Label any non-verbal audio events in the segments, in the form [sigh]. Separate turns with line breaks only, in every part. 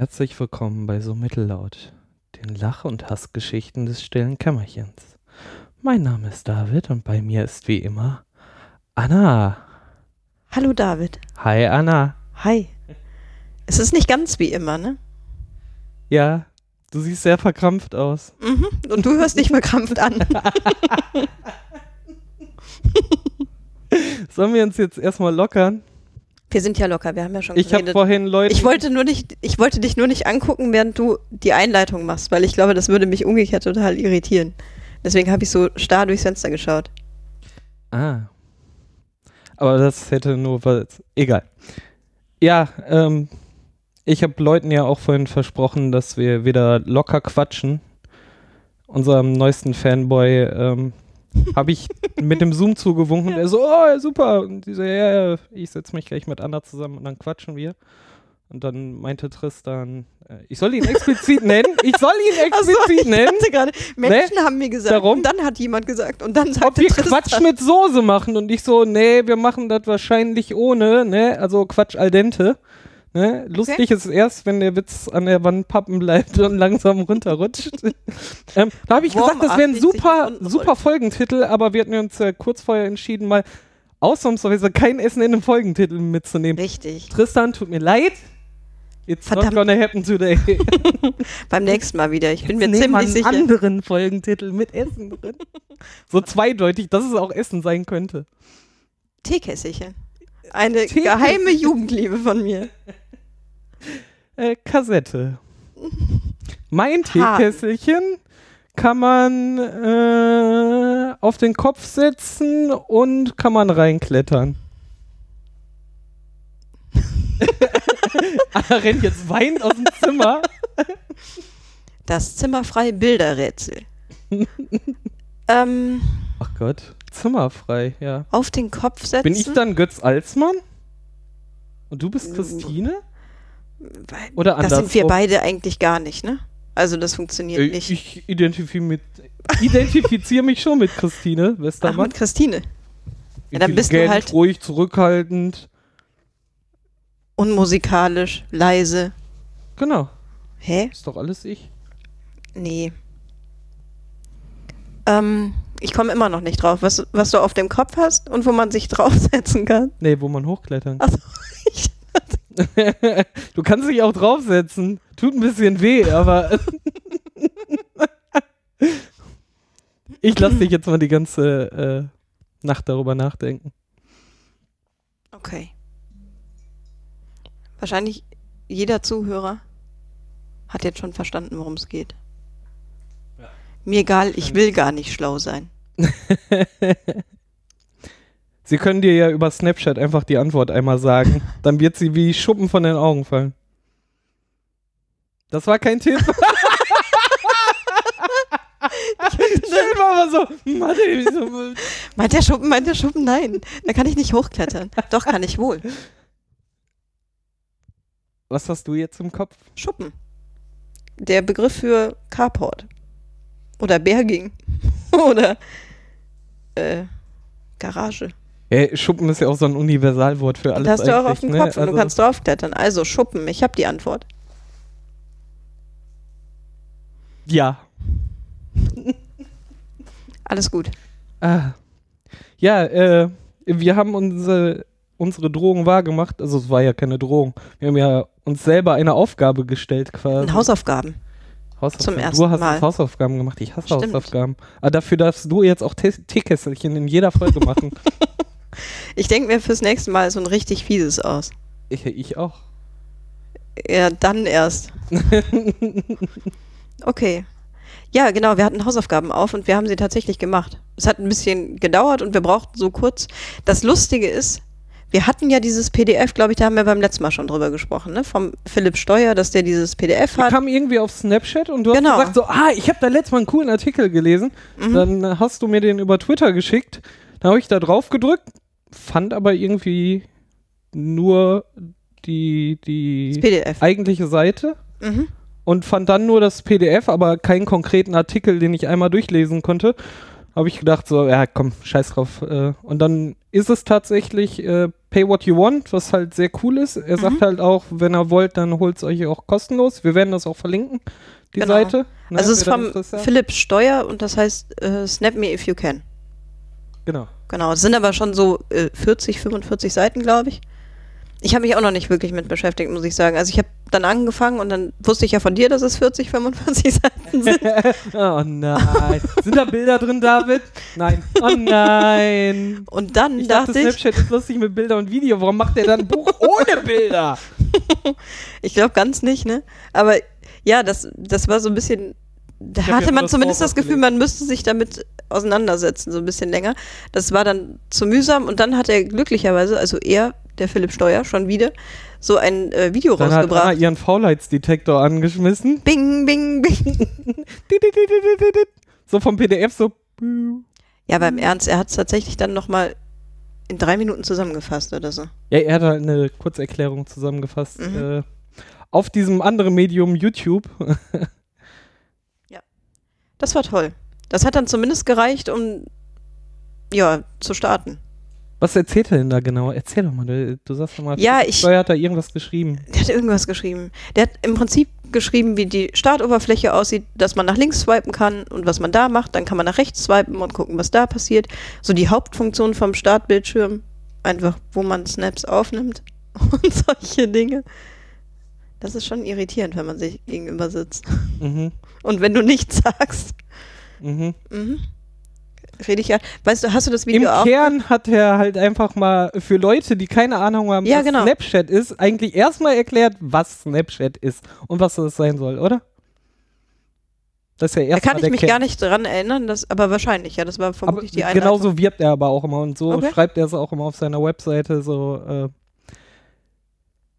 Herzlich willkommen bei So Mittellaut, den Lach- und Hassgeschichten des stillen Kämmerchens. Mein Name ist David und bei mir ist wie immer Anna.
Hallo David.
Hi Anna.
Hi. Es ist nicht ganz wie immer, ne?
Ja, du siehst sehr verkrampft aus.
Mhm. Und du hörst dich verkrampft an. [laughs]
Sollen wir uns jetzt erstmal lockern?
Wir sind ja locker, wir haben ja schon
Ich habe
geredet.
vorhin Leute.
Ich wollte nur nicht, ich wollte dich nur nicht angucken, während du die Einleitung machst, weil ich glaube, das würde mich umgekehrt total irritieren. Deswegen habe ich so starr durchs Fenster geschaut.
Ah. Aber das hätte nur was. Egal. Ja, ähm, ich habe Leuten ja auch vorhin versprochen, dass wir wieder locker quatschen. Unserem neuesten Fanboy ähm, habe ich mit dem Zoom zugewunken und er so, oh, super. Und die so, ja, ja, ich setze mich gleich mit Anna zusammen und dann quatschen wir. Und dann meinte Tristan, äh, ich soll ihn explizit nennen. Ich soll ihn explizit
ich
nennen.
gerade, Menschen haben mir gesagt,
Darum?
und dann hat jemand gesagt, und dann
ob
sagte
wir
Tristan,
Quatsch mit Soße machen und ich so, nee, wir machen das wahrscheinlich ohne, ne, also Quatsch al dente. Ne? Lustig ist erst, wenn der Witz an der Wand pappen bleibt und langsam runterrutscht. [laughs] ähm, da habe ich
Wurm
gesagt, das wäre ein
80
super, super. Folgentitel, aber wir hatten uns äh, kurz vorher entschieden, mal ausnahmsweise kein Essen in den Folgentitel mitzunehmen.
richtig.
Tristan, tut mir leid. It's
Verdammt.
not gonna happen today. [laughs]
Beim nächsten Mal wieder. Ich bin mir ziemlich
einen
sicher.
anderen Folgentitel mit Essen drin. So zweideutig, dass es auch Essen sein könnte.
Teekesselchen. Eine
Teekesselchen.
geheime Jugendliebe von mir. [laughs]
Äh, Kassette. [laughs] Mein. Teekesselchen kann man äh, auf den Kopf setzen und kann man reinklettern. [laughs] Anna rennt jetzt weinend aus dem Zimmer.
Das zimmerfreie Bilderrätsel. [laughs] ähm,
Ach Gott, zimmerfrei, ja.
auf den Kopf setzen.
Bin ich dann Götz Alsmann? Und du bist Christine?
Weil-
Oder
Das sind wir beide eigentlich gar nicht, ne? Also das funktioniert
Äh,
nicht.
Ich identifiziere mit, identifiziere mich schon mit Christine
Ach,
Westermann.
mit Christine. Ja, dann bist du halt-
ruhig, zurückhaltend.
Unmusikalisch, leise.
Genau,
Hä?
ist doch alles ich.
Nee. Ähm, ich komme immer noch nicht drauf, was, was du auf dem Kopf hast und wo man sich [laughs] draufsetzen kann.
Nee, wo man hochklettern
Achso, ich, [laughs]
Du kannst dich auch draufsetzen. Tut ein bisschen weh, aber. [laughs] ich lasse dich jetzt mal die ganze äh, Nacht darüber nachdenken.
okay. Wahrscheinlich jeder Zuhörer hat jetzt schon verstanden, worum es geht. Mir egal, ich will gar nicht schlau sein. [laughs]
Sie können dir ja über Snapchat einfach die Antwort einmal sagen. [laughs] Dann wird sie wie Schuppen von den Augen fallen. Das war kein Tipp. Schön war aber so. Mathe, wieso-
Meint der Schuppen, meint der Schuppen? Nein, da kann ich nicht hochklettern. Doch, kann ich wohl.
Was hast du jetzt im Kopf?
Schuppen. Der Begriff für Carport. Oder Berging. [laughs] Oder äh, Garage.
Ey, Schuppen ist ja auch so ein Universalwort für alles.
das hast du auch auf dem
ne?
Kopf und
Also-
du kannst draufklettern. Also Schuppen, ich habe die Antwort.
Ja.
Alles gut.
Ah. Ja, äh, wir haben unsere, unsere Drohung wahrgemacht. Also es war ja keine Drohung. Wir haben ja uns selber eine Aufgabe gestellt quasi.
Und Hausaufgaben.
Hausaufgaben.
zum ersten
Du hast
Mal.
Hausaufgaben gemacht. Ich hasse
Stimmt.
Hausaufgaben. Aber dafür darfst du jetzt auch Te- Teekesselchen in jeder Folge [laughs] machen.
Ich denke mir fürs nächste Mal so ein richtig fieses aus.
ich, ich auch.
Ja, dann erst. [laughs] Okay. Ja, genau, wir hatten Hausaufgaben auf und wir haben sie tatsächlich gemacht. Es hat ein bisschen gedauert und wir brauchten so kurz. Das Lustige ist, wir hatten ja dieses PDF, glaube ich, da haben wir beim letzten Mal schon drüber gesprochen, ne? Vom Philipp Steuer, dass der dieses PDF
Wir
hat.
kamen irgendwie auf Snapchat und du
Genau.
hast gesagt so, ah, ich habe da letztes Mal einen coolen Artikel gelesen.
Mhm.
Dann hast du mir den über Twitter geschickt. Dann habe ich da drauf gedrückt, fand aber irgendwie nur die, die
PDF.
eigentliche Seite
Mhm.
und fand dann nur das PDF, aber keinen konkreten Artikel, den ich einmal durchlesen konnte. habe ich gedacht, so, ja, komm, scheiß drauf. Äh, und dann ist es tatsächlich äh, Pay What You Want, was halt sehr cool ist. Er
Mhm.
sagt halt auch, wenn ihr wollt, dann holt es euch auch kostenlos. Wir werden das auch verlinken, die
Genau.
Seite. Ne,
also es ist vom. Philipp Steuer und das heißt äh, Snap Me If You Can.
Genau.
Genau, es sind aber schon so äh, 40, 45 Seiten, glaube ich. Ich habe mich auch noch nicht wirklich mit beschäftigt, muss ich sagen. Also ich habe dann angefangen und dann wusste ich ja von dir, dass es 40, 45 [laughs] Seiten sind. [laughs]
oh nein. Sind da Bilder drin, David? Nein. Oh nein.
Und dann
Ich dachte,
dachte ich,
Snapchat ist lustig mit Bilder und Video. Warum macht der dann ein Buch ohne Bilder? [laughs]
ich glaube ganz nicht, ne? Aber ja, das, das war so ein bisschen, da hatte man zumindest das Gefühl, man müsste sich damit auseinandersetzen, so ein bisschen länger. Das war dann zu mühsam und dann hat er glücklicherweise, also er, der Philipp Steuer, schon wieder so ein äh, Video
Dann hat Anna
rausgebracht.
ihren Faulheitsdetektor angeschmissen.
Bing, bing, bing. [laughs]
So vom PDF so.
Ja, aber im Ernst, er hat es tatsächlich dann nochmal in drei Minuten zusammengefasst oder so.
Ja, er hat halt eine Kurzerklärung zusammengefasst.
Mhm.
Äh, auf diesem anderen Medium YouTube. [laughs]
Das war toll. Das hat dann zumindest gereicht, um ja, zu starten.
Was erzählt er denn da genau? Erzähl doch mal. Du, du sagst doch mal.
Ja, ich-
Steuer hat da irgendwas geschrieben.
Der hat irgendwas geschrieben. Der hat im Prinzip geschrieben, wie die Startoberfläche aussieht, dass man nach links swipen kann und was man da macht. Dann kann man nach rechts swipen und gucken, was da passiert. So die Hauptfunktion vom Startbildschirm. Einfach, wo man Snaps aufnimmt [laughs] und solche Dinge. Das ist schon irritierend, wenn man sich gegenüber sitzt.
Mhm.
Und wenn du nichts sagst,
Mhm.
mhm. rede ich ja. Weißt du, hast du das
Im
Video auch?
Kern hat er halt einfach mal für Leute, die keine Ahnung haben,
Ja,
was
genau.
Snapchat ist, eigentlich erstmal erklärt, was Snapchat ist und was das sein soll, oder? Das ist ja
Da
erstmal
kann ich mich
Kern.
gar nicht dran erinnern, das, aber wahrscheinlich, ja, das war
Aber
vermutlich die Einleitung.
genauso wirbt er aber auch immer und so
Okay.
schreibt er es auch immer auf seiner Webseite so äh,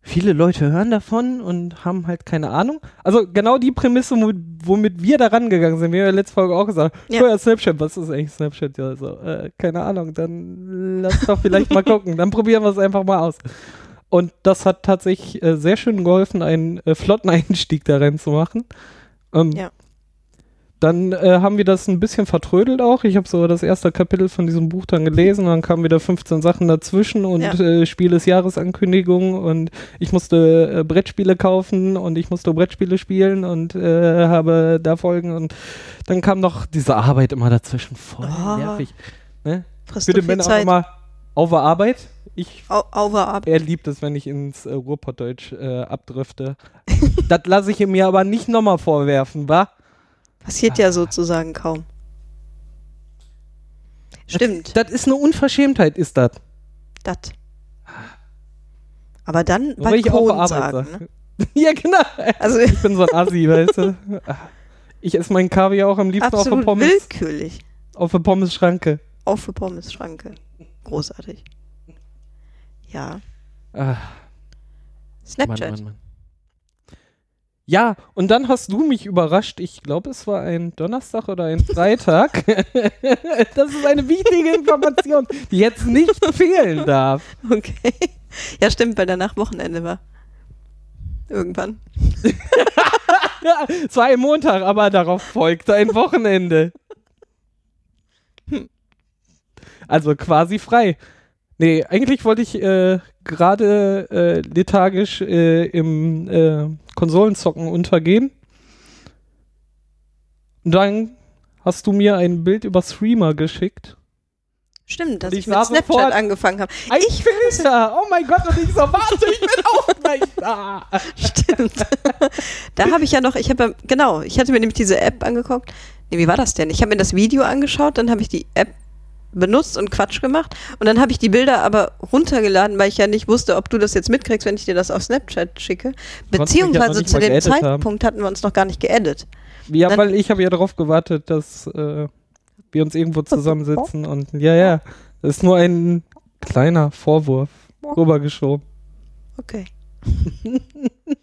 viele Leute hören davon und haben halt keine Ahnung. Also genau die Prämisse, womit, womit wir da rangegangen sind. Wir haben ja letzte Folge auch gesagt,
Ja.
ja. ja, Snapchat, was ist eigentlich Snapchat? Ja, so, äh, keine Ahnung, dann lass doch vielleicht mal [laughs] gucken. Dann probieren wir es einfach mal aus. Und das hat tatsächlich äh, sehr schön geholfen, einen äh, flotten [laughs] Einstieg da reinzumachen. Ähm,
Ja.
Dann äh, haben wir das ein bisschen vertrödelt auch. Ich habe so das erste Kapitel von diesem Buch dann gelesen, dann kamen wieder 15 Sachen dazwischen und
Ja.
äh, Spiel des Jahresankündigung und ich musste äh, Brettspiele kaufen und ich musste Brettspiele spielen und äh, habe da Folgen und dann kam noch diese Arbeit immer dazwischen. Voll
Oh.
nervig. Ne? Bitte Männer auch immer auf Arbeit. Ich
Au ab.
er liebt es, wenn ich ins äh, Ruhrpottdeutsch äh, abdrifte. das lasse ich ihm mir aber nicht nochmal vorwerfen, wa?
Passiert ja sozusagen kaum. Stimmt,
Das ist eine Unverschämtheit, ist das.
das. Aber dann
Wobei ich auch
Balkon
auf
sagen.
Arbeit
Ne? [laughs]
ja, genau.
Also
Ich bin so ein Assi, [laughs] weißt du. Ich esse meinen Kaviar auch am liebsten auf der
absolut
Pommes,
willkürlich.
auf der Pommes-Schranke.
Auf für Pommes-Schranke. Großartig. Ja.
Ah,
Snapchat.
Mann, Mann, Mann. Ja, und dann hast du mich überrascht. Ich glaube, es war ein Donnerstag oder ein Freitag. [laughs] das ist eine wichtige Information, die jetzt nicht fehlen darf.
Okay. Ja, stimmt, weil danach Wochenende war. Irgendwann. [laughs]
Ja, es war ein Montag, aber darauf folgte ein Wochenende. Hm. Also quasi frei. Nee, eigentlich wollte ich äh, gerade äh, lethargisch äh, im äh, Konsolenzocken untergehen. Und dann hast du mir ein Bild über Streamer geschickt.
Stimmt, dass ich,
ich
mit Snapchat
sofort-
angefangen habe.
Ein Filter! Oh mein Gott, und ich so, warte, ich bin auch gleich da. [laughs]
Stimmt. [laughs] da habe ich ja noch, ich habe, genau, ich hatte mir nämlich diese App angeguckt. Nee, wie war das denn? Ich habe mir das Video angeschaut, dann habe ich die App benutzt und Quatsch gemacht und dann habe ich die Bilder aber runtergeladen, weil ich ja nicht wusste, ob du das jetzt mitkriegst, wenn ich dir das auf Snapchat schicke. Beziehungsweise zu dem
geedit haben.
Zeitpunkt hatten wir uns noch gar nicht geedit.
Ja,
Dann-
weil ich habe ja darauf gewartet, dass äh, wir uns irgendwo zusammensitzen und ja, ja, das ist nur ein kleiner Vorwurf rübergeschoben.
Okay. [laughs]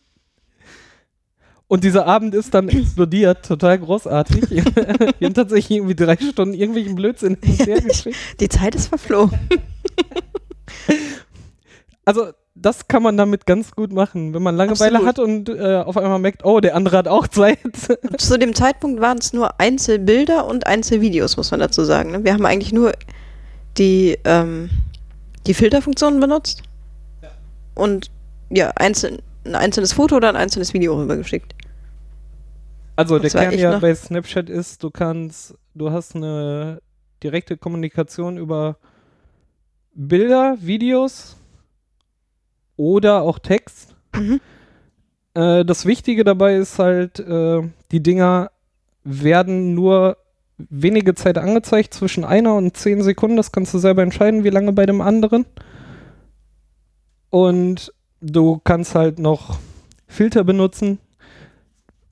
Und dieser Abend ist dann explodiert, total großartig. [laughs] wir haben tatsächlich irgendwie drei Stunden irgendwelchen Blödsinn hin und her [laughs] geschickt.
Die Zeit ist verflogen. [laughs]
Also das kann man damit ganz gut machen, wenn man Langeweile
Absolut.
hat und äh, auf einmal merkt, oh, der andere hat auch Zeit.
Zu dem Zeitpunkt waren es nur Einzelbilder und Einzelvideos, muss man dazu sagen. ne? Wir haben eigentlich nur die, ähm, die Filterfunktionen benutzt und ja, einzeln, ein einzelnes Foto oder ein einzelnes Video rübergeschickt.
Also der
Das war
Kern ja
noch-
bei Snapchat ist, du kannst, du hast eine direkte Kommunikation über Bilder, Videos oder auch Text.
Mhm.
Äh, das Wichtige dabei ist halt, äh, die Dinger werden nur wenige Zeit angezeigt, zwischen einer und zehn Sekunden. Das kannst du selber entscheiden, wie lange bei dem anderen. Und du kannst halt noch Filter benutzen.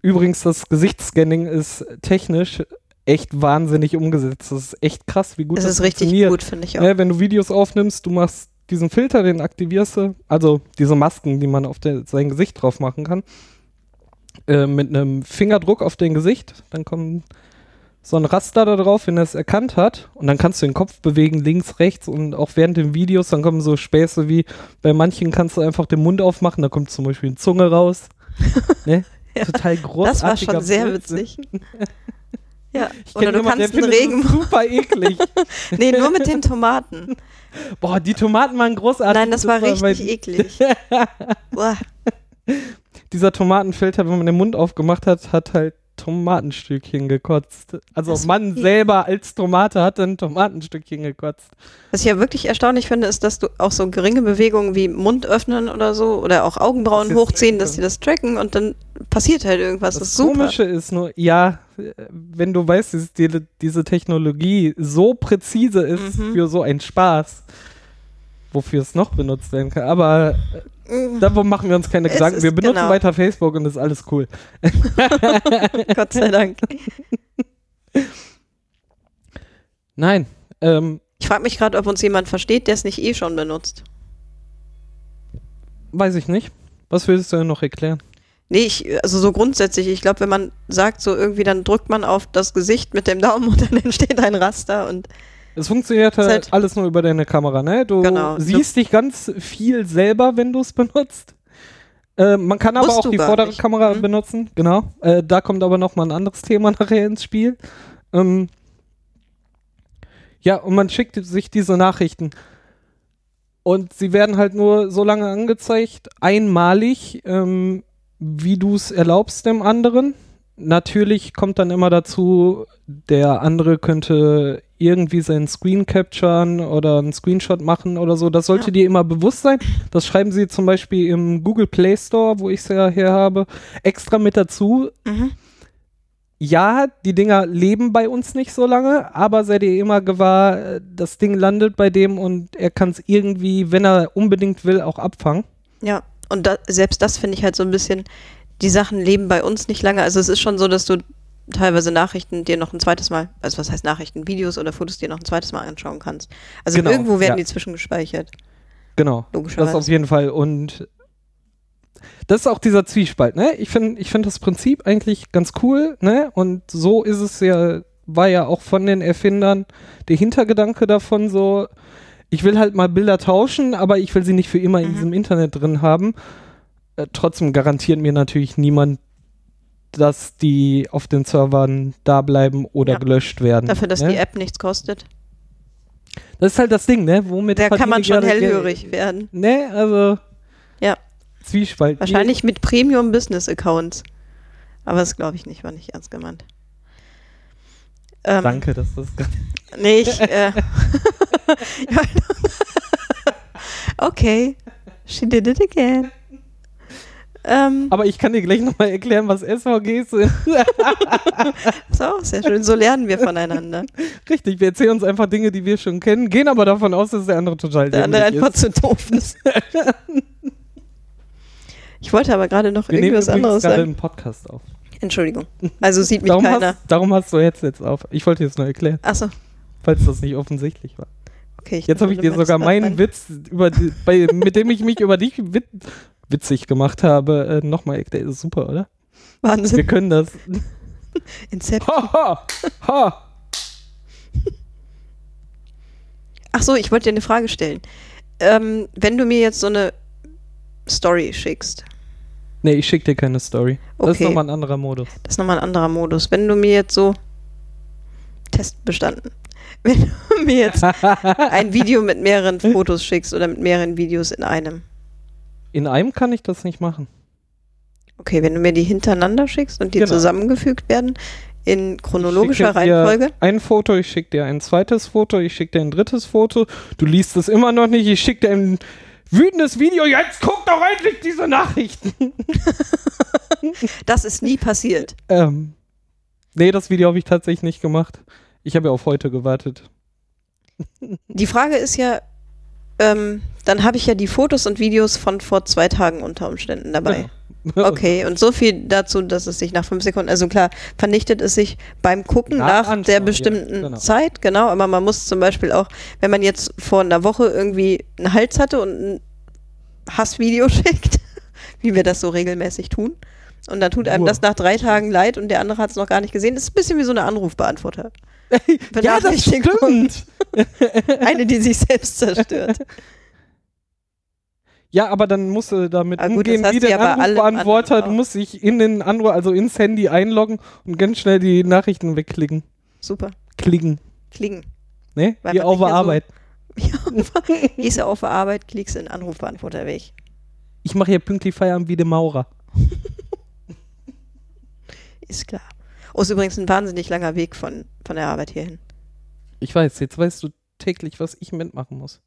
Übrigens, das Gesichtsscanning ist technisch echt wahnsinnig umgesetzt. Das ist echt krass, wie gut
Das
das,
ist richtig gut, finde ich auch.
Ja, wenn du Videos aufnimmst, du machst diesen Filter, den aktivierst du, also diese Masken, die man auf der, sein Gesicht drauf machen kann, äh, mit einem Fingerdruck auf dein Gesicht, dann kommt so ein Raster da drauf, wenn er es erkannt hat, und dann kannst du den Kopf bewegen, links, rechts, und auch während den Videos, dann kommen so Späße wie, bei manchen kannst du einfach den Mund aufmachen, da kommt zum Beispiel eine Zunge raus. [laughs] ne?
Ja,
Total
Das
großartig.
war schon sehr witzig. [laughs] ja,
Ich
oder du
jemanden, der
kannst einen
findet das
Regen.
super eklig. [laughs]
Nee, nur mit den Tomaten.
Boah, die Tomaten waren großartig.
Nein, das war
bei-
richtig eklig. Boah.
dieser Tomatenfilter, wenn man den Mund aufgemacht hat, hat halt Tomatenstückchen gekotzt. Also
Das-
man selber als Tomate hat dann Tomatenstückchen gekotzt.
Was ich ja wirklich erstaunlich finde, ist, dass du auch so geringe Bewegungen wie Mund öffnen oder so oder auch Augenbrauen
Das
hochziehen, dass sie das tracken und dann passiert halt irgendwas. Das,
Das. Komische ist nur, ja, wenn du weißt, dass die, diese Technologie so präzise ist
Mhm.
für so einen Spaß, wofür es noch benutzt werden kann. Aber. Darum machen wir uns keine Gedanken. Wir benutzen
genau.
weiter Facebook und ist alles cool. [laughs] [laughs]
Gott sei Dank.
Nein, ähm,
Ich frage mich gerade, ob uns jemand versteht, der es nicht eh schon benutzt.
weiß ich nicht. Was willst du denn noch erklären?
Nee, ich, also so grundsätzlich, ich glaube, wenn man sagt, so irgendwie, dann drückt man auf das Gesicht mit dem Daumen und dann [laughs] entsteht ein Raster und
Es funktioniert halt
halt-
alles nur über deine Kamera, ne? Du
Genau.
siehst dich ganz viel selber, wenn du es benutzt. Äh, man kann aber auch
du
die vordere
nicht.
Kamera
Mhm.
benutzen, genau. Äh, da kommt aber noch mal ein anderes Thema [laughs] nachher ins Spiel. Ähm, ja, und man schickt sich diese Nachrichten. Und sie werden halt nur so lange angezeigt, einmalig, ähm, wie du es erlaubst dem anderen. Natürlich kommt dann immer dazu, der andere könnte irgendwie seinen Screen capturen oder einen Screenshot machen oder so. Das sollte
Ja.
dir immer bewusst sein. Das schreiben sie zum Beispiel im Google Play Store, wo ich es ja her habe, extra mit dazu.
mhm.
Ja, die Dinger leben bei uns nicht so lange, aber sei dir immer gewahr, das Ding landet bei dem und er kann es irgendwie, wenn er unbedingt will, auch abfangen.
ja. Und da, selbst das finde ich halt so ein bisschen, die Sachen leben bei uns nicht lange. Also es ist schon so, dass du teilweise Nachrichten dir noch ein zweites Mal, also was heißt Nachrichten, Videos oder Fotos dir noch ein zweites Mal anschauen kannst. Also
Genau,
irgendwo werden
ja.
die zwischengespeichert,
Genau. Das
logischerweise.
auf jeden Fall. Und das ist auch dieser Zwiespalt, ne? Ich finde ich find das Prinzip eigentlich ganz cool, ne? Und so ist es ja, war ja auch von den Erfindern der Hintergedanke davon so, ich will halt mal Bilder tauschen, aber ich will sie nicht für immer in
Mhm.
diesem Internet drin haben. Äh, trotzdem garantiert mir natürlich niemand, dass die auf den Servern da bleiben oder
Ja.
gelöscht werden.
Dafür, dass
ne?
die App nichts kostet.
Das ist halt das Ding, ne? Womit
Da kann man schon
gerade Geld?
hellhörig werden.
Ne, also.
Ja.
Zwiespalt.
Wahrscheinlich mit Premium-Business-Accounts. Aber das glaube ich nicht, war nicht ernst gemeint. Ähm,
Danke, dass das. [laughs]
Nee, ich. Äh, [laughs] [laughs] okay. She did it again. Ähm,
Aber ich kann dir gleich nochmal erklären, was SVGs sind. [laughs]
ist auch sehr schön. So lernen wir voneinander.
Richtig, wir erzählen uns einfach Dinge, die wir schon kennen, gehen aber davon aus, dass der andere total
Der andere einfach
ist.
zu doof ist. [laughs] Ich wollte aber gerade noch
Wir nehmen
irgendwas
übrigens
anderes
gerade
sagen.
einen Podcast auf.
Entschuldigung. [laughs] Also sieht mich
Darum
keiner.
hast, darum hast du jetzt jetzt auf. Ich wollte jetzt nur erklären,
Achso,
falls das nicht offensichtlich war.
okay.
Jetzt habe ich dir sogar meinen Witz, über die, bei, mit dem ich mich über dich wit, witzig gemacht habe, äh, nochmal erklärt. Ist super, oder? Wir
Wahnsinn.
können das. [laughs]
Incept.
Ha, ha, ha.
Ach so, ich wollte dir eine Frage stellen. Ähm, wenn du mir jetzt so eine Story schickst.
Nee, ich schicke dir keine Story. Das ist
Okay.
nochmal ein anderer Modus.
Das ist nochmal ein anderer Modus. Wenn du mir jetzt so Test bestanden. [laughs] Wenn du mir jetzt [laughs] ein Video mit mehreren Fotos schickst oder mit mehreren Videos in einem.
In einem kann ich das nicht machen.
Okay, wenn du mir die hintereinander schickst und die
Genau.
zusammengefügt werden in chronologischer Reihenfolge.
Ein Foto, ich schicke dir ein zweites Foto, ich schicke dir ein drittes Foto. Du liest es immer noch nicht, ich schicke dir ein wütendes Video. Jetzt guck doch endlich diese Nachrichten. [laughs]
Das ist nie passiert.
Ähm, nee, das Video habe ich tatsächlich nicht gemacht. Ich habe ja auf heute gewartet.
Die Frage ist ja, ähm, dann habe ich ja die Fotos und Videos von vor zwei Tagen unter Umständen dabei. [laughs] Okay, und so viel dazu, dass es sich nach fünf Sekunden, also klar, vernichtet es sich beim Gucken
Nach
nach, der
ja,
bestimmten
genau.
Zeit, genau, aber man muss zum Beispiel auch, wenn man jetzt vor einer Woche irgendwie einen Hals hatte und ein Hassvideo [laughs] schickt, wie wir das so regelmäßig tun, und dann tut einem
Nur.
das nach drei Tagen leid und der andere hat es noch gar nicht gesehen, das ist ein bisschen wie so eine Anrufbeantworter. [laughs]
ja, das stimmt. [laughs]
Eine, die sich selbst zerstört.
Ja, aber dann musst du damit
Ah, gut,
umgehen,
hast
wie der
ja
Anrufbeantworter. Du musst dich in den Anruf, also ins Handy einloggen und ganz schnell die Nachrichten wegklicken.
Super.
Klicken.
Klingen.
Ne?
Man
auf der
ja so-
Arbeit. [laughs]
Gehst du auf der Arbeit, klickst in den Anrufbeantworter weg.
Ich mache hier pünktlich Feierabend wie der Maurer. [laughs]
Ist klar. Oh, ist übrigens ein wahnsinnig langer Weg von, von der Arbeit hierhin.
Ich weiß, jetzt weißt du täglich, was ich mitmachen muss.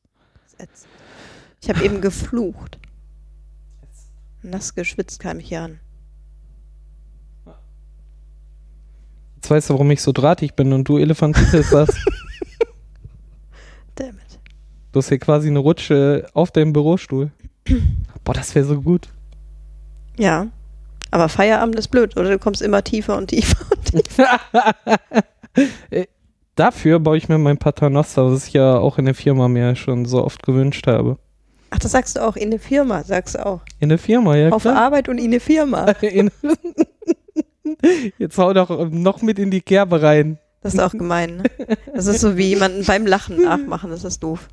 Ich habe eben geflucht. Nass geschwitzt kam ich hier an.
Jetzt weißt du, warum ich so drahtig bin und du Elefantitis [laughs] hast.
Damn it.
Du hast hier quasi eine Rutsche auf deinem Bürostuhl. [clears throat] Boah, das wäre so gut.
Ja. Aber Feierabend ist blöd, oder? Du kommst immer tiefer und tiefer und tiefer. [laughs] [laughs]
Dafür baue ich mir mein Paternoster, was ich ja auch in der Firma mir schon so oft gewünscht habe.
Ach, das sagst du auch. In der Firma, sagst du auch.
In der Firma, ja
Auf
klar.
Arbeit und in der Firma. [laughs]
In Jetzt hau doch noch mit in die Kerbe rein.
Das ist auch gemein, ne? Das ist so wie jemanden beim Lachen nachmachen. Das ist doof.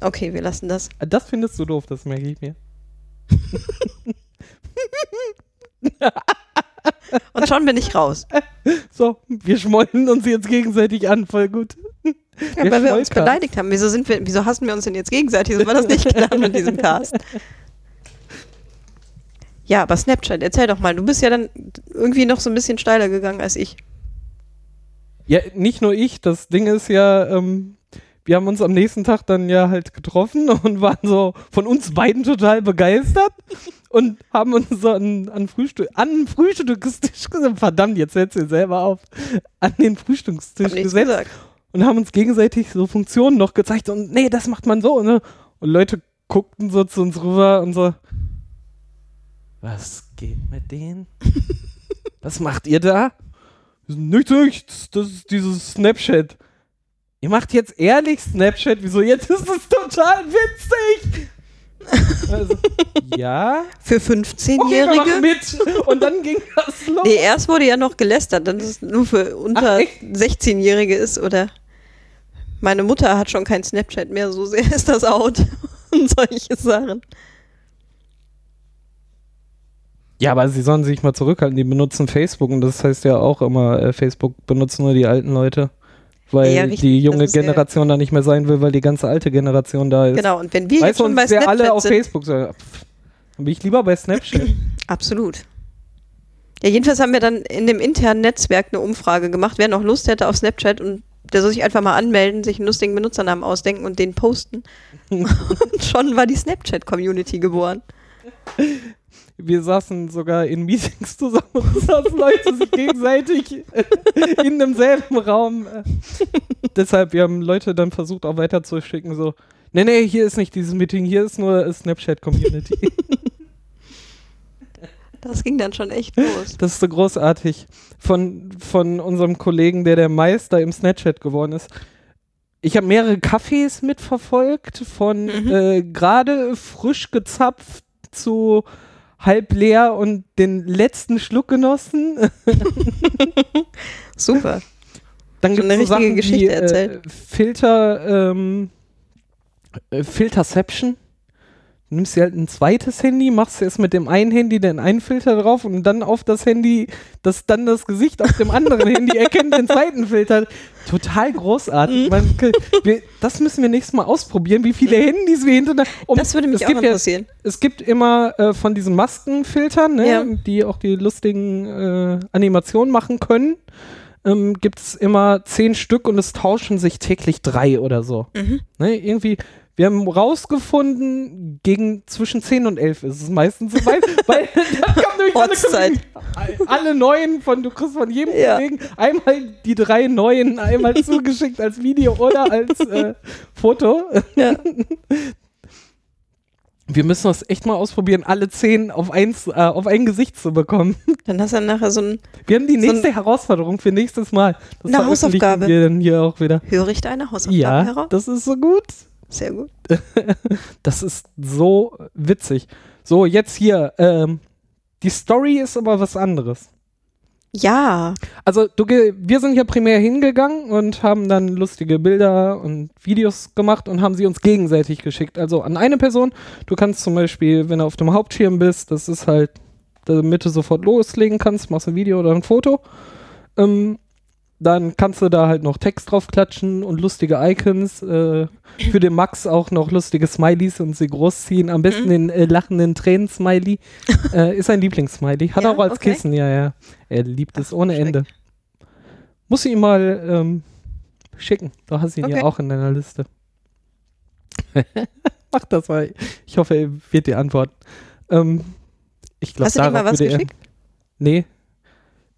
Okay, wir lassen das.
Das findest du doof, das merke ich mir. [laughs]
Und schon bin ich raus.
So, wir schmollen uns jetzt gegenseitig an, voll gut.
Ja, weil wir uns beleidigt haben. Wieso, sind wir, wieso hassen wir uns denn jetzt gegenseitig? So war das nicht klar mit diesem Cast. Ja, aber Snapchat, erzähl doch mal. Du bist ja dann irgendwie noch so ein bisschen steiler gegangen als ich.
Ja, nicht nur ich, das Ding ist ja, ähm, wir haben uns am nächsten Tag dann ja halt getroffen [laughs] und waren so von uns beiden total begeistert und haben uns so an, an Frühstück, an den Frühstückstisch gesetzt. [laughs] Verdammt, jetzt setzt ihr selber auf. An den Frühstückstisch gesetzt
gesagt.
und haben uns gegenseitig so Funktionen noch gezeigt und nee, das macht man so, ne? Und Leute guckten so zu uns rüber und so, was geht mit denen? [laughs] was macht ihr da? Nichts, nichts, das ist dieses Snapchat. Ihr macht jetzt ehrlich Snapchat? Wieso? Jetzt ist es total witzig! Also, [laughs] ja.
Für
Okay, wir machen
15-Jährige?
mit. Und dann ging das los.
nee, erst wurde ja noch gelästert, dass es nur für unter
Ach, echt?
16-Jährige ist, oder? Meine Mutter hat schon kein Snapchat mehr, so sehr [laughs] ist das out. [laughs] Und solche Sachen.
Ja, aber sie sollen sich mal zurückhalten. Die benutzen Facebook und das heißt ja auch immer, äh, Facebook benutzen nur die alten Leute. Weil
Ja,
die junge Generation da nicht mehr sein will, weil die ganze alte Generation da ist.
Genau, und wenn wir
weißt
jetzt schon
uns
bei
wir
Snapchat
alle auf
sind,
Facebook pff, dann bin ich lieber bei Snapchat. [clears throat]
Absolut. Ja, jedenfalls haben wir dann in dem internen Netzwerk eine Umfrage gemacht, wer noch Lust hätte auf Snapchat und der soll sich einfach mal anmelden, sich einen lustigen Benutzernamen ausdenken und den posten. [laughs] [laughs] und schon war die Snapchat-Community geboren. [laughs]
Wir saßen sogar in Meetings zusammen und saßen Leute sich gegenseitig in demselben Raum. äh. Deshalb, wir haben Leute dann versucht auch weiterzuschicken, so, nee, nee, hier ist nicht dieses Meeting, hier ist nur Snapchat-Community.
Das ging dann schon echt los.
Das ist so großartig. Von, von unserem Kollegen, der der Meister im Snapchat geworden ist. Ich habe mehrere Kaffees mitverfolgt, von
Mhm.
äh, gerade frisch gezapft zu halb leer und den letzten Schluck genossen. [laughs]
Super.
Dann gibt
eine
es so
richtige
Sachen
Geschichte
wie, äh,
erzählt.
Filter, ähm, äh, Filterception. Du nimmst dir halt ein zweites Handy, machst erst mit dem einen Handy den einen Filter drauf und dann auf das Handy, das dann das Gesicht auf dem anderen [laughs] Handy erkennt den zweiten Filter. Total großartig.
Mhm.
Man, wir, das müssen wir nächstes Mal ausprobieren, wie viele Handys wir hintereinander. Um,
das würde mich
es
auch
gibt ja-
interessieren.
es gibt immer äh, von diesen Maskenfiltern, ne,
Ja.
die auch die lustigen äh, Animationen machen können, ähm, gibt es immer zehn Stück und es tauschen sich täglich drei oder so.
Mhm.
Ne, irgendwie, wir haben rausgefunden, gegen zwischen 10 und 11 ist es meistens so weit, [laughs] weil dann kommen nämlich alle,
Ortszeit.
Kollegen- alle neuen von, du kriegst von jedem
Ja.
Kollegen einmal die drei neuen einmal [laughs] zugeschickt als Video oder als äh, Foto.
Ja. [laughs]
Wir müssen das echt mal ausprobieren, alle zehn auf, eins, äh, auf ein Gesicht zu bekommen.
Dann hast du dann nachher so ein,
Wir haben die
So
nächste Herausforderung für nächstes Mal. Das
Eine Hausaufgabe.
Wir dann hier auch wieder.
höre ich deine Hausaufgaben
Ja,
heraus?
das ist so gut.
Sehr gut. [laughs]
Das ist so witzig. So, jetzt hier. Ähm, die Story ist aber was anderes.
Ja.
Also, du, wir sind hier primär hingegangen und haben dann lustige Bilder und Videos gemacht und haben sie uns gegenseitig geschickt. Also an eine Person. Du kannst zum Beispiel, wenn du auf dem Hauptschirm bist, das ist halt, damit du sofort loslegen kannst, machst ein Video oder ein Foto. Ähm, dann kannst du da halt noch Text drauf klatschen und lustige Icons. Äh, [laughs] für den Max auch noch lustige Smileys und sie großziehen. Am besten
Mhm.
den äh, lachenden Tränen-Smiley. [laughs] äh, ist ein Lieblingssmiley. Hat
Ja,
auch als
okay.
Kissen, ja, ja. Er liebt es ohne
schlecht.
Ende. Muss ich ihm mal ähm, schicken. Du hast ihn ja
Okay.
auch in deiner Liste. [laughs] Mach das mal. Ich hoffe, er wird dir antworten. Ähm, ich glaube,
Hast du dir mal was
würde er.
geschickt?
Nee.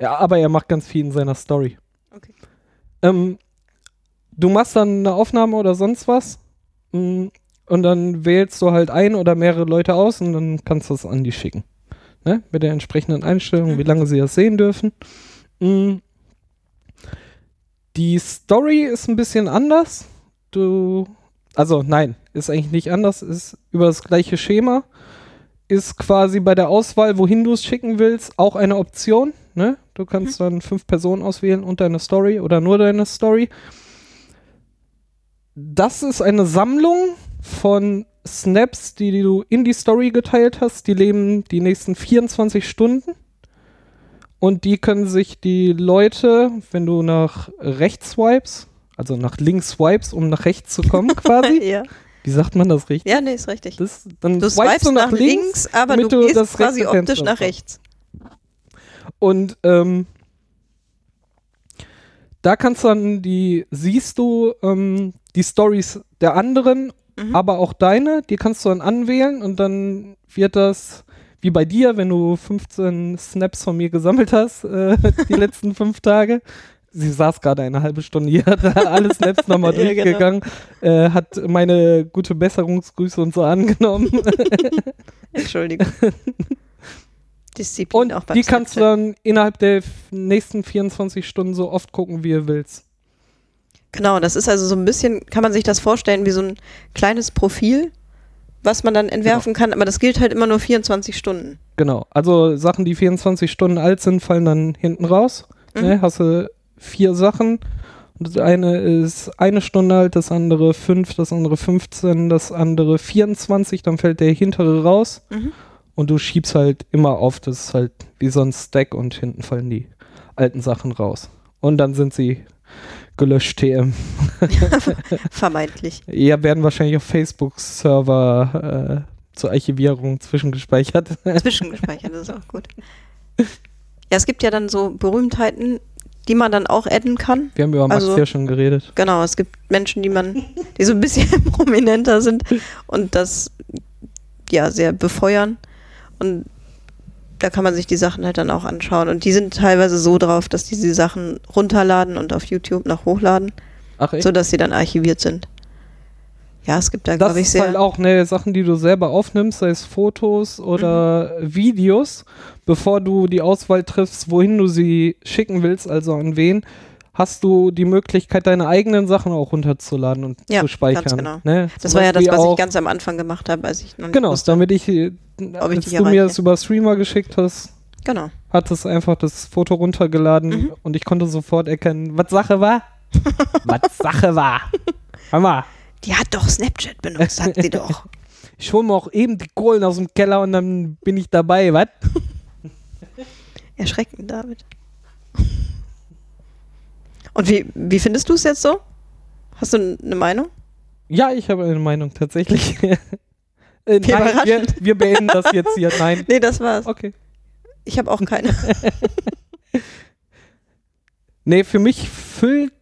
Ja, aber er macht ganz viel in seiner Story. Ähm, du machst dann eine Aufnahme oder sonst was mm, und dann wählst du halt ein oder mehrere Leute aus und dann kannst du es an die schicken. Ne? Mit der entsprechenden Einstellung,
Mhm.
wie lange sie das sehen dürfen. Mm. Die Story ist ein bisschen anders. Du, also nein, ist eigentlich nicht anders, ist über das gleiche Schema. Ist quasi bei der Auswahl, wohin du es schicken willst, auch eine Option. Ne? Du kannst dann fünf Personen auswählen und deine Story oder nur deine Story. Das ist eine Sammlung von Snaps, die du in die Story geteilt hast. Die leben die nächsten 24 Stunden. Und die können sich die Leute, wenn du nach rechts swipes, also nach links swipes, um nach rechts zu kommen [laughs] quasi.
ja.
Wie sagt man das richtig?
Ja, nee, ist richtig.
Das, dann
Du
swipest
swipest nach links, aber du
du
gehst quasi optisch nach rechts.
Und ähm, da kannst du dann die, siehst du ähm, die Stories der anderen,
Mhm.
aber auch deine, die kannst du dann anwählen und dann wird das wie bei dir, wenn du 15 Snaps von mir gesammelt hast, äh, [laughs] die letzten fünf Tage. Sie saß gerade eine halbe Stunde hier, [laughs] hat alle Snaps nochmal [laughs]
Ja, genau.
durchgegangen, äh, hat meine gute Besserungsgrüße und so angenommen.
Entschuldigung. Disziplin
Und
auch beim
die kannst du dann innerhalb der nächsten 24 Stunden so oft gucken, wie du willst.
Genau, das ist also so ein bisschen, kann man sich das vorstellen, wie so ein kleines Profil, was man dann entwerfen kann, aber das gilt halt immer nur 24 Stunden.
Genau. Also Sachen, die 24 Stunden alt sind, fallen dann hinten raus.
Mhm.
Ne? Hast du vier Sachen. Das eine ist eine Stunde alt, das andere fünf, das andere 15, das andere 24, dann fällt der hintere raus.
Mhm.
Und du schiebst halt immer auf, das ist halt wie so ein Stack und hinten fallen die alten Sachen raus. Und dann sind sie gelöscht TM. [laughs]
Vermeintlich.
Ja, werden wahrscheinlich auf Facebook-Server äh, zur Archivierung zwischengespeichert. [laughs]
Zwischengespeichert, das ist auch gut. Ja, es gibt ja dann so Berühmtheiten, die man dann auch adden kann.
Wir haben über Max
Also-
ja schon geredet.
Genau, es gibt Menschen, die man, die so ein bisschen [laughs] prominenter sind und das ja sehr befeuern. Und da kann man sich die Sachen halt dann auch anschauen. Und die sind teilweise so drauf, dass die die Sachen runterladen und auf YouTube noch hochladen,
Ach echt?
sodass sie dann archiviert sind. Ja, es gibt da,
das
glaube ich,
ist
sehr.
halt auch ne, Sachen, die du selber aufnimmst, sei es Fotos oder
Mhm.
Videos, bevor du die Auswahl triffst, wohin du sie schicken willst, also an wen, hast du die Möglichkeit, deine eigenen Sachen auch runterzuladen und
Ja,
zu speichern.
ganz genau.
Ne?
das
Zum
war ja das,
Beispiel
was ich ganz am Anfang gemacht habe, als ich noch
Genau, damit ich,
Ob ich
als
dich
du mir das über Streamer geschickt hast,
Genau.
hat es einfach das Foto runtergeladen
Mhm.
und ich konnte sofort erkennen, was Sache war. [laughs] was Sache war. Mal.
Die hat doch Snapchat benutzt, sagt sie doch. [laughs]
ich hole mir auch eben die Kohlen aus dem Keller und dann bin ich dabei, was? [laughs]
Erschreckend, David. Und wie, wie findest du es jetzt so? Hast du eine Meinung?
Ja, ich habe eine Meinung tatsächlich. Äh, nein, wir, wir beenden das jetzt hier. Nein. [laughs]
Nee, das war's.
Okay.
Ich habe auch keine. [laughs]
Nee, für mich füllt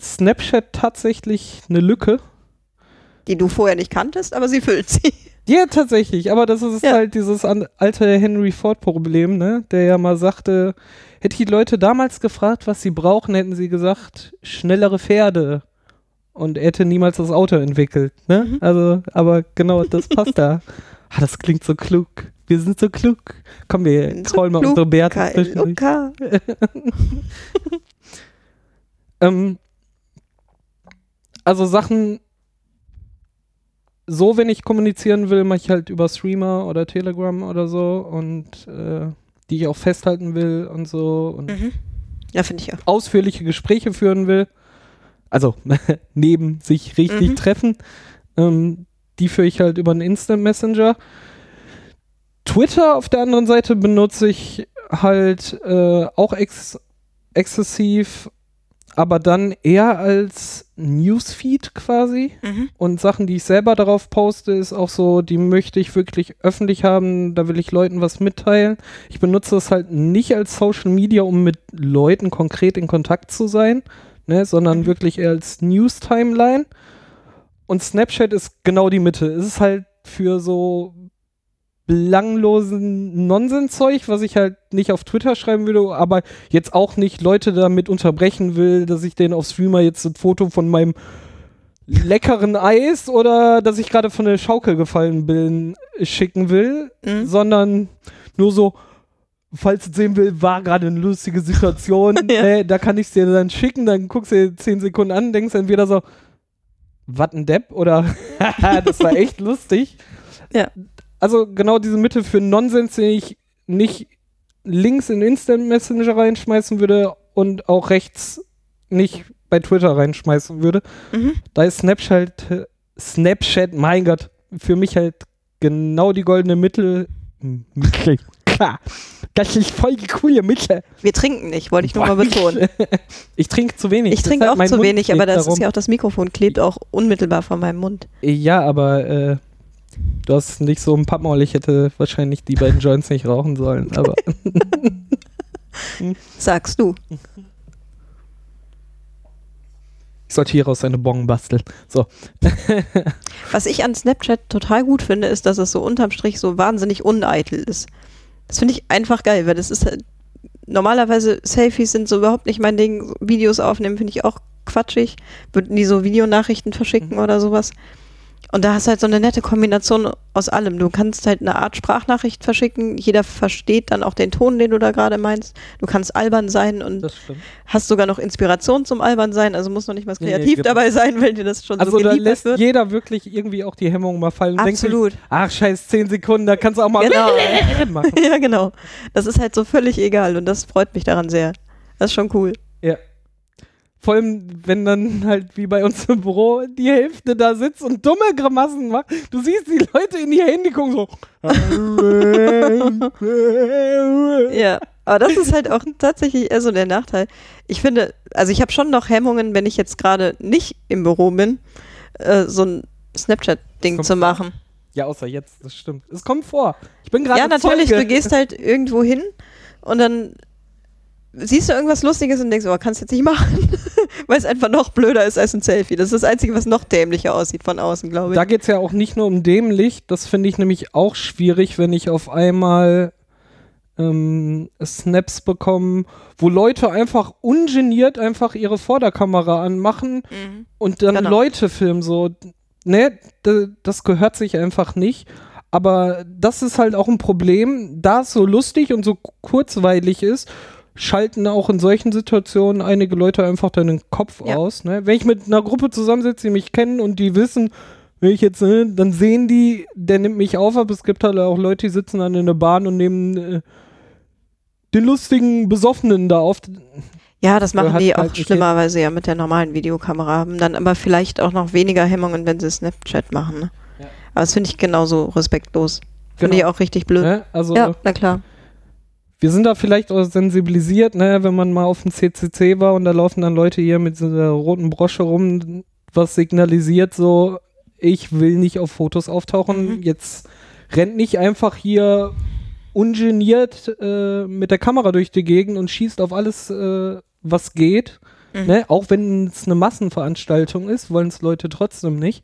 Snapchat tatsächlich eine Lücke.
Die du vorher nicht kanntest, aber sie füllt sie. [laughs]
Ja, tatsächlich, aber das ist
Ja.
halt dieses alte Henry Ford-Problem, ne? Der ja mal sagte, hätte ich die Leute damals gefragt, was sie brauchen, hätten sie gesagt, schnellere Pferde. Und er hätte niemals das Auto entwickelt, ne?
Mhm.
Also, aber genau, das passt da. [laughs] Ah, das klingt so klug. Wir sind so klug. Komm, wir
Bin so
mal unsere Bärte zwischendurch. [laughs] [laughs] Ähm, also Sachen, so wenn ich kommunizieren will, mache ich halt über Streamer oder Telegram oder so und äh, die ich auch festhalten will und so und
Mhm. Ja, finde ich auch.
ausführliche Gespräche führen will. Also [laughs] neben sich richtig
Mhm.
treffen. Ähm, die führe ich halt über einen Instant Messenger. Twitter auf der anderen Seite benutze ich halt äh, auch ex exzessiv, aber dann eher als Newsfeed quasi.
Mhm.
Und Sachen, die ich selber darauf poste, ist auch so, die möchte ich wirklich öffentlich haben. Da will ich Leuten was mitteilen. Ich benutze das halt nicht als Social Media, um mit Leuten konkret in Kontakt zu sein, ne, sondern
Mhm.
wirklich eher als News-Timeline. Und Snapchat ist genau die Mitte. Es ist halt für so belanglosen Nonsenszeug, was ich halt nicht auf Twitter schreiben würde, aber jetzt auch nicht Leute damit unterbrechen will, dass ich denen auf Streamer jetzt ein Foto von meinem leckeren Eis oder dass ich gerade von der Schaukel gefallen bin, schicken will,
Mhm.
sondern nur so, falls du sehen will, war gerade eine lustige Situation, [laughs]
Ja.
äh, da kann ich es dir dann schicken, dann guckst du dir 10 Sekunden an, denkst entweder so, was ein Depp oder [laughs] das war echt lustig.
Ja.
Also genau diese Mitte für Nonsens, den ich nicht links in Instant Messenger reinschmeißen würde und auch rechts nicht bei Twitter reinschmeißen würde.
Mhm.
Da ist Snapchat, Snapchat, mein Gott, für mich halt genau die goldene Mittel. Klar. Das ist voll die coole Mitte.
Wir trinken nicht, wollte ich nur mal betonen. [laughs]
Ich trinke zu wenig.
Ich trinke auch zu
Mund
wenig, aber das
darum.
ist ja auch das Mikrofon klebt auch unmittelbar vor meinem Mund.
Ja, aber äh, du hast nicht so ein Pappmaul. Ich hätte wahrscheinlich die beiden Joints nicht rauchen sollen. Aber [laughs]
Sagst du.
ich sollte hieraus eine Bong basteln. So. [laughs]
Was ich an Snapchat total gut finde, ist, dass es so unterm Strich so wahnsinnig uneitel ist. Das finde ich einfach geil, weil das ist halt, normalerweise Selfies sind so überhaupt nicht mein Ding. Videos aufnehmen finde ich auch quatschig. Würden die so Videonachrichten verschicken
Mhm.
oder sowas. Und da hast du halt so eine nette Kombination aus allem. Du kannst halt eine Art Sprachnachricht verschicken. Jeder versteht dann auch den Ton, den du da gerade meinst. Du kannst albern sein und hast sogar noch Inspiration zum albern sein. Also muss noch nicht mal
Nee, nee,
kreativ
genau.
dabei sein, weil dir das schon
Also
so
da
geliefert
lässt
wird.
jeder wirklich irgendwie auch die Hemmung mal fallen. und denkt sich,
Absolut.
Ach, scheiß 10 Sekunden, da kannst du auch mal
Genau. [laughs]
machen. [laughs]
ja, genau. Das ist halt so völlig egal und das freut mich daran sehr. Das ist schon cool.
Vor allem, wenn dann halt wie bei uns im Büro die Hälfte da sitzt und dumme Grimassen macht. Du siehst die Leute in ihr Handy gucken so. [laughs]
Ja, aber das ist halt auch tatsächlich eher so der Nachteil. Ich finde, also ich habe schon noch Hemmungen, wenn ich jetzt gerade nicht im Büro bin, äh, so ein Snapchat-Ding zu machen.
Ja, außer jetzt, das stimmt. Es kommt vor. Ich bin gerade
Ja, natürlich,
Zeuge.
du gehst halt irgendwo hin und dann siehst du irgendwas Lustiges und denkst, oh, kannst jetzt nicht machen, [laughs] weil es einfach noch blöder ist als ein Selfie. Das ist das Einzige, was noch dämlicher aussieht von außen, glaube ich.
Da geht es ja auch nicht nur um dämlich. Das finde ich nämlich auch schwierig, wenn ich auf einmal ähm, Snaps bekomme, wo Leute einfach ungeniert einfach ihre Vorderkamera anmachen
Mhm.
und dann
Genau.
Leute filmen. So, ne, das gehört sich einfach nicht. Aber das ist halt auch ein Problem, da es so lustig und so kurzweilig ist, schalten auch in solchen Situationen einige Leute einfach dann den Kopf
Ja.
aus. Ne? Wenn ich mit einer Gruppe zusammensitze, die mich kennen und die wissen, wenn ich jetzt, ne, dann sehen die, der nimmt mich auf, aber es gibt halt auch Leute, die sitzen dann in der Bahn und nehmen äh, den lustigen Besoffenen da auf.
Ja, das machen die
halt
auch
nicht
schlimmerweise ja mit der normalen Videokamera, haben dann aber vielleicht auch noch weniger Hemmungen, wenn sie Snapchat machen. Ne?
Ja.
Aber das finde ich genauso respektlos. Finde
Genau.
ich auch richtig blöd.
Ne? Also
Ja, na klar.
Wir sind da vielleicht auch sensibilisiert, ne, wenn man mal auf dem CCC war und da laufen dann Leute hier mit so einer roten Brosche rum, was signalisiert so, ich will nicht auf Fotos auftauchen.
Mhm.
Jetzt rennt nicht einfach hier ungeniert äh, mit der Kamera durch die Gegend und schießt auf alles, äh, was geht.
Mhm.
Ne? Auch wenn es eine Massenveranstaltung ist, wollen es Leute trotzdem nicht.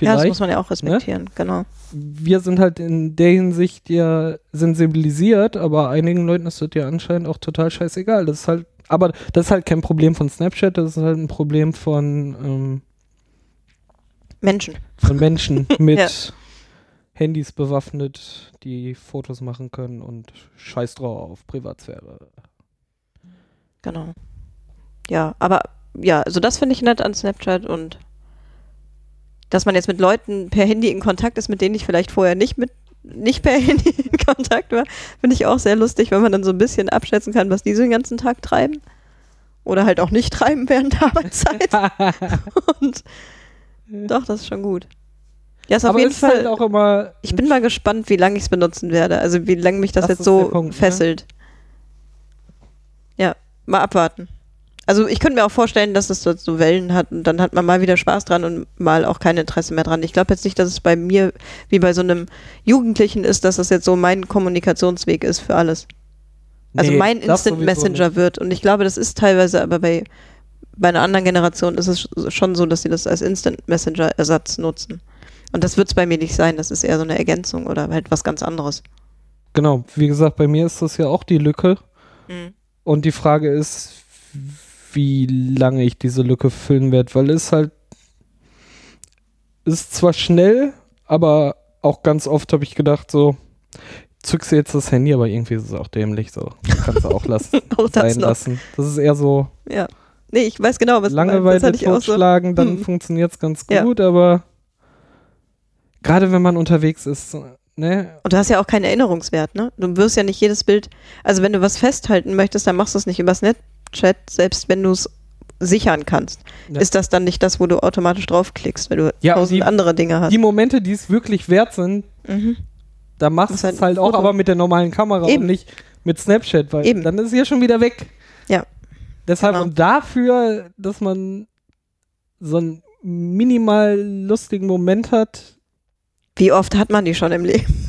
Ja, das
Vielleicht
muss man ja auch respektieren, genau.
wir sind halt in der Hinsicht ja sensibilisiert, aber einigen Leuten ist das ja anscheinend auch total scheißegal. Das ist halt, aber das ist halt kein Problem von Snapchat, das ist halt ein Problem von, ähm,
Menschen.
von Menschen [laughs] mit
Ja.
Handys bewaffnet, die Fotos machen können und scheiß drauf auf Privatsphäre.
Genau. Ja, aber ja, also das finde ich nett an Snapchat und dass man jetzt mit Leuten per Handy in Kontakt ist, mit denen ich vielleicht vorher nicht mit nicht per [laughs] Handy in Kontakt war, finde ich auch sehr lustig, wenn man dann so ein bisschen abschätzen kann, was die so den ganzen Tag treiben. Oder halt auch nicht treiben während der Arbeitszeit. [laughs] und doch, das ist schon gut. Ja, ist auf
aber
jeden
ist
Fall.
halt auch immer.
ich bin mal gespannt, wie lange ich es benutzen werde. Also wie lange mich das,
Das
jetzt so
Punkt, ne?
fesselt. Ja, mal abwarten. Also ich könnte mir auch vorstellen, dass es dort so Wellen hat und dann hat man mal wieder Spaß dran und mal auch kein Interesse mehr dran. Ich glaube jetzt nicht, dass es bei mir wie bei so einem Jugendlichen ist, dass das jetzt so mein Kommunikationsweg ist für alles. Also
Nee,
mein Instant Messenger
nicht.
wird. Und ich glaube, das ist teilweise, aber bei, bei einer anderen Generation ist es schon so, dass sie das als Instant Messenger Ersatz nutzen. Und das wird es bei mir nicht sein. Das ist eher so eine Ergänzung oder halt was ganz anderes.
Genau, wie gesagt, bei mir ist das ja auch die Lücke.
Mhm.
Und die Frage ist, wie lange ich diese Lücke füllen werde, weil es halt ist zwar schnell, aber auch ganz oft habe ich gedacht, so zückst du jetzt das Handy, aber irgendwie ist es auch dämlich, so kannst du auch lassen, [laughs]
das
sein lassen. Das ist eher so
Ja. Nee, ich weiß genau, was du meinst.
Langeweile
Das auch so.
totschlagen, dann
Hm.
funktioniert es ganz
Ja.
gut, aber gerade wenn man unterwegs ist, ne?
Und du hast ja auch keinen Erinnerungswert, ne? Du wirst ja nicht jedes Bild, also wenn du was festhalten möchtest, dann machst du es nicht übers Netchat, selbst wenn du es sichern kannst.
Ja.
Ist das dann nicht das, wo du automatisch draufklickst, weil du
Ja,
tausend
die-
andere Dinge hast?
Die Momente, die es wirklich wert sind,
Mhm.
da machst du es
halt
halt auch, aber mit der normalen Kamera
Eben.
und nicht mit Snapchat, weil
Eben.
dann ist es ja schon wieder weg.
Ja.
Deshalb
Genau.
und dafür, dass man so einen minimal lustigen Moment hat,
Wie oft hat man die schon im Leben?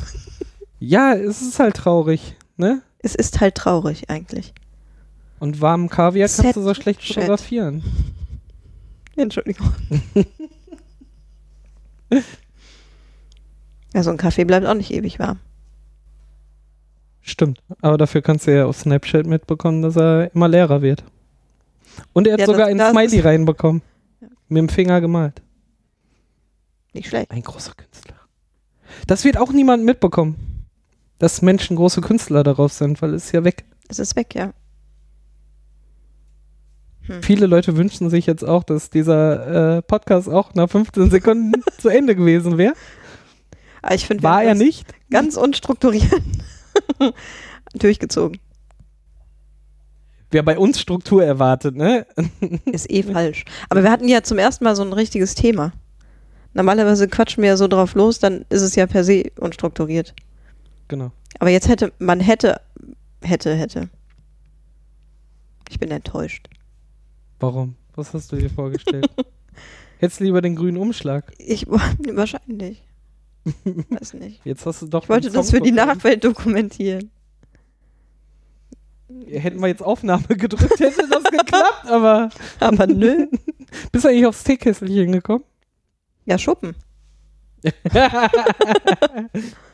ja, es ist halt traurig, ne?
Es ist halt traurig eigentlich.
Und warmen Kaviar kannst du so schlecht
Chat.
fotografieren. [laughs]
Entschuldigung. ja, [laughs] so ein Kaffee bleibt auch nicht ewig warm.
Stimmt. Aber dafür kannst du ja auf Snapchat mitbekommen, dass er immer leerer wird. Und er hat
Ja,
sogar ein Smiley reinbekommen. Mit dem Finger gemalt.
Nicht schlecht.
Ein großer Künstler. Das wird auch niemand mitbekommen, dass Menschen große Künstler darauf sind, weil es ist ja weg.
Es ist weg, ja.
Viele Leute wünschen sich jetzt auch, dass dieser äh, Podcast auch nach 15 Sekunden [laughs] zu Ende gewesen wäre.
Aber ich finde, wir
War er nicht?
Ganz unstrukturiert [laughs] durchgezogen.
Wer bei uns Struktur erwartet, ne? [laughs]
Ist eh falsch. Aber wir hatten ja zum ersten Mal so ein richtiges Thema. Normalerweise quatschen wir ja so drauf los, dann ist es ja per se unstrukturiert.
Genau.
Aber jetzt hätte, man hätte, hätte, hätte. Ich bin enttäuscht.
Warum? Was hast du dir vorgestellt? [laughs] Hättest lieber den grünen Umschlag.
Ich, [laughs] wahrscheinlich. Weiß nicht.
Jetzt hast du doch.
Ich wollte das für die. Nachwelt dokumentieren.
Hätten wir jetzt Aufnahme gedrückt, hätte das geklappt, aber. [laughs]
Aber nö.
Bist du eigentlich aufs Teekesselchen gekommen?
Ja, Schuppen.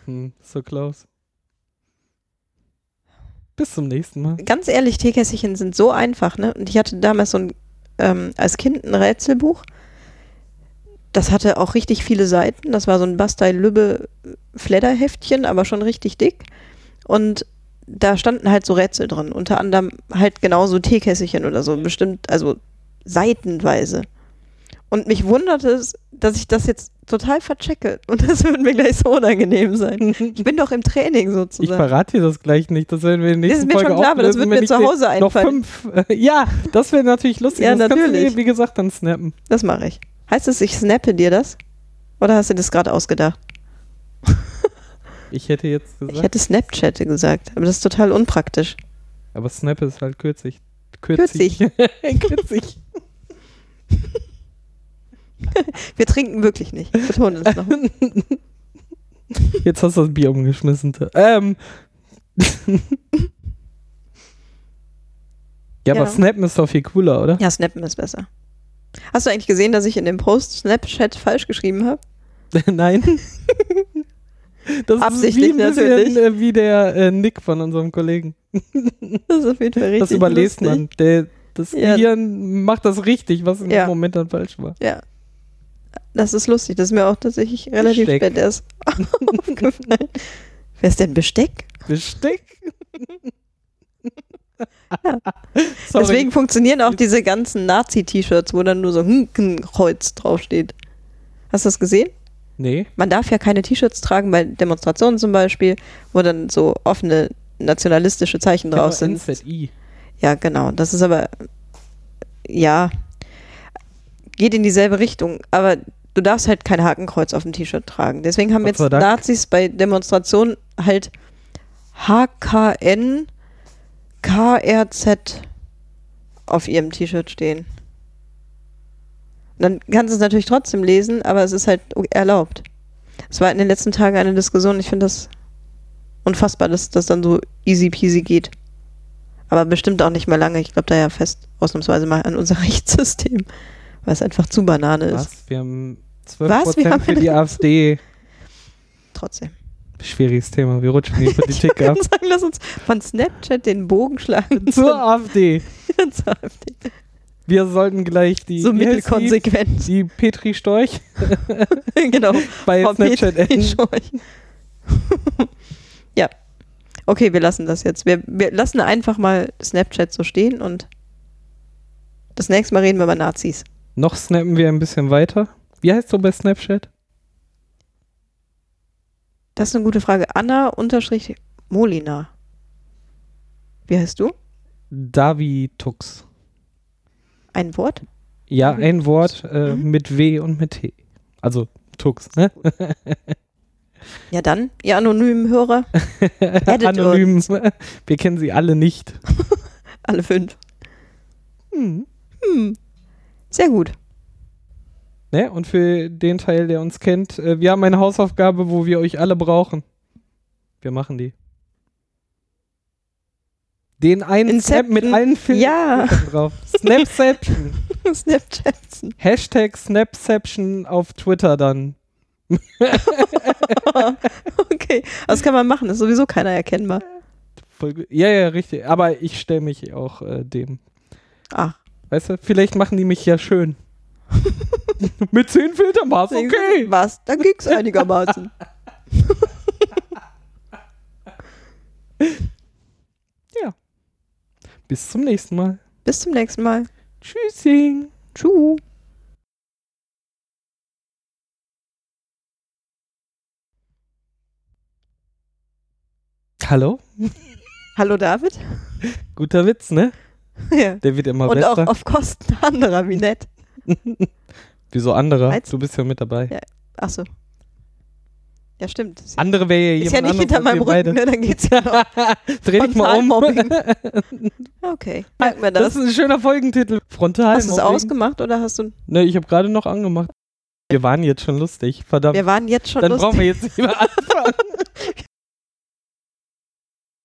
hm, so close. Bis zum nächsten Mal.
Ganz ehrlich, Teekässchen sind so einfach, ne? Und ich hatte damals so ein, ähm, als Kind ein Rätselbuch. Das hatte auch richtig viele Seiten. Das war so ein Bastei Lübbe Fledderheftchen, aber schon richtig dick. Und da standen halt so Rätsel drin. Unter anderem halt genauso Teekässchen oder so. Bestimmt, also seitenweise. Und mich wundert es, dass ich das jetzt total verchecke. Und das würde mir gleich so unangenehm sein. [laughs] Ich bin doch im Training
Ich
sozusagen.
verrate dir das gleich nicht. Das werden wir in der
Das ist
nächsten
mir
Folge
schon klar, aber das wird mir
ich
zu Hause
Noch
einfallen.
fünf. Äh, ja, das wäre natürlich lustig.
Ja,
das kannst du
natürlich.
wie gesagt, dann snappen.
Das mache ich. Heißt es, ich snappe dir das? Oder hast du das gerade ausgedacht?
Ich hätte jetzt
Ich
gesagt,
hätte Snapchat gesagt, aber das ist total unpraktisch.
aber Snap ist halt kürzig.
Kürzig.
kürzig. [laughs]
Wir trinken wirklich nicht. Ich betone es noch. [laughs]
Jetzt hast du das Bier umgeschmissen. Ähm. [laughs] ja, aber
Ja.
Snappen ist doch viel cooler, oder?
Ja, Snappen ist besser. Hast du eigentlich gesehen, dass ich in dem Post Snapchat falsch geschrieben habe?
Nein. Das
Absichtlich
ist wie bisschen,
natürlich.
äh, wie der äh, Nick von unserem Kollegen.
Das ist auf jeden Fall richtig.
das überlässt
lustig.
man. Der, das
Ja.
Gehirn macht das richtig, was im
Ja.
Moment dann falsch war.
Ja. Das ist lustig. Das ist mir auch tatsächlich relativ
Besteck.
spät erst [laughs] aufgefallen. Wer ist denn Besteck?
Besteck. [laughs]
Ja. [laughs] Deswegen funktionieren auch diese ganzen Nazi-T-Shirts, wo dann nur so ein Kreuz draufsteht. Hast du das gesehen?
Nee.
Man darf ja keine T-Shirts tragen bei Demonstrationen zum Beispiel, wo dann so offene nationalistische Zeichen drauf sind.
NZI.
Ja, genau. Das ist aber, ja, geht in dieselbe Richtung. Aber du darfst halt kein Hakenkreuz auf dem T-Shirt tragen. Deswegen haben jetzt
Dank.
Nazis bei Demonstrationen halt HKN KRZ auf ihrem T-Shirt stehen. Und dann kannst du es natürlich trotzdem lesen, aber es ist halt erlaubt. Es war in den letzten Tagen eine Diskussion, ich finde das unfassbar, dass das dann so easy peasy geht. Aber bestimmt auch nicht mehr lange. Ich glaube da ja fest ausnahmsweise mal an unser [laughs] Rechtssystem, weil es einfach zu Banane ist.
Was? Wir haben 12%
Was? Wir haben
für die AfD.
Trotzdem.
Schwieriges Thema. Wir rutschen in die [laughs] Politik ab.
sagen, lass uns von Snapchat den Bogen schlagen [laughs]
Zur AfD. [laughs]
zur AfD.
Wir sollten gleich die,
So mittelkonsequent.
die Petri Storch
genau.
bei
Frau
Snapchat
Petri. Schorch. ja. Okay, wir lassen das jetzt. Wir, wir lassen einfach mal Snapchat so stehen und das nächste Mal reden wir über Nazis.
Noch snappen wir ein bisschen weiter. Wie heißt du bei Snapchat?
Das ist eine gute Frage. Anna unterstrich Molina. Wie heißt du?
Davitux.
Ein Wort?
Ja,
Mhm.
ein Wort äh,
Mhm.
mit W und mit T. Also Tux, ne?
Ja dann, ihr anonymen Hörer, [laughs]
Anonym.
uns.
Wir kennen sie alle nicht. [laughs]
alle fünf.
Hm.
Hm. Sehr gut.
Ne? Und für den Teil, der uns kennt, äh, wir haben eine Hausaufgabe, wo wir euch alle brauchen. Wir machen die. Den einen Snap mit
Inception.
allen Filmen
Ja.
drauf. Snapception. [laughs]
Snapchat.
Hashtag Snapception auf Twitter dann. [laughs]
okay, das kann man machen, ist sowieso keiner erkennbar.
Ja, ja, richtig. Aber ich stelle mich auch äh, dem.
Ach,
Weißt du, vielleicht machen die mich ja schön. [laughs] Mit 10 Filtern war's okay.
Was? Da ging's einigermaßen. [laughs]
Bis zum nächsten Mal.
Bis zum nächsten Mal.
Tschüssing.
Tschüss.
Hallo?
Hallo David.
Guter Witz, ne? [laughs]
Ja.
Der wird immer
Und
besser.
auch auf Kosten [laughs] anderer, wie nett. [laughs]
Wieso anderer? Du bist ja mit dabei.
Ja. Achso. Ja, stimmt.
Andere wäre ja
ist ja
jemand
nicht hinter meinem Rücken, ne? Dann geht's ja noch.
Dreh dich mal um.
Okay, merken wir
Das
das.
ist ein schöner Folgentitel. Frontal.
Hast du es ausgemacht oder hast du.
Ne, ich habe gerade noch angemacht. Wir waren jetzt schon lustig. Verdammt.
Wir waren jetzt schon
Dann
lustig.
brauchen wir jetzt nicht mehr anfangen.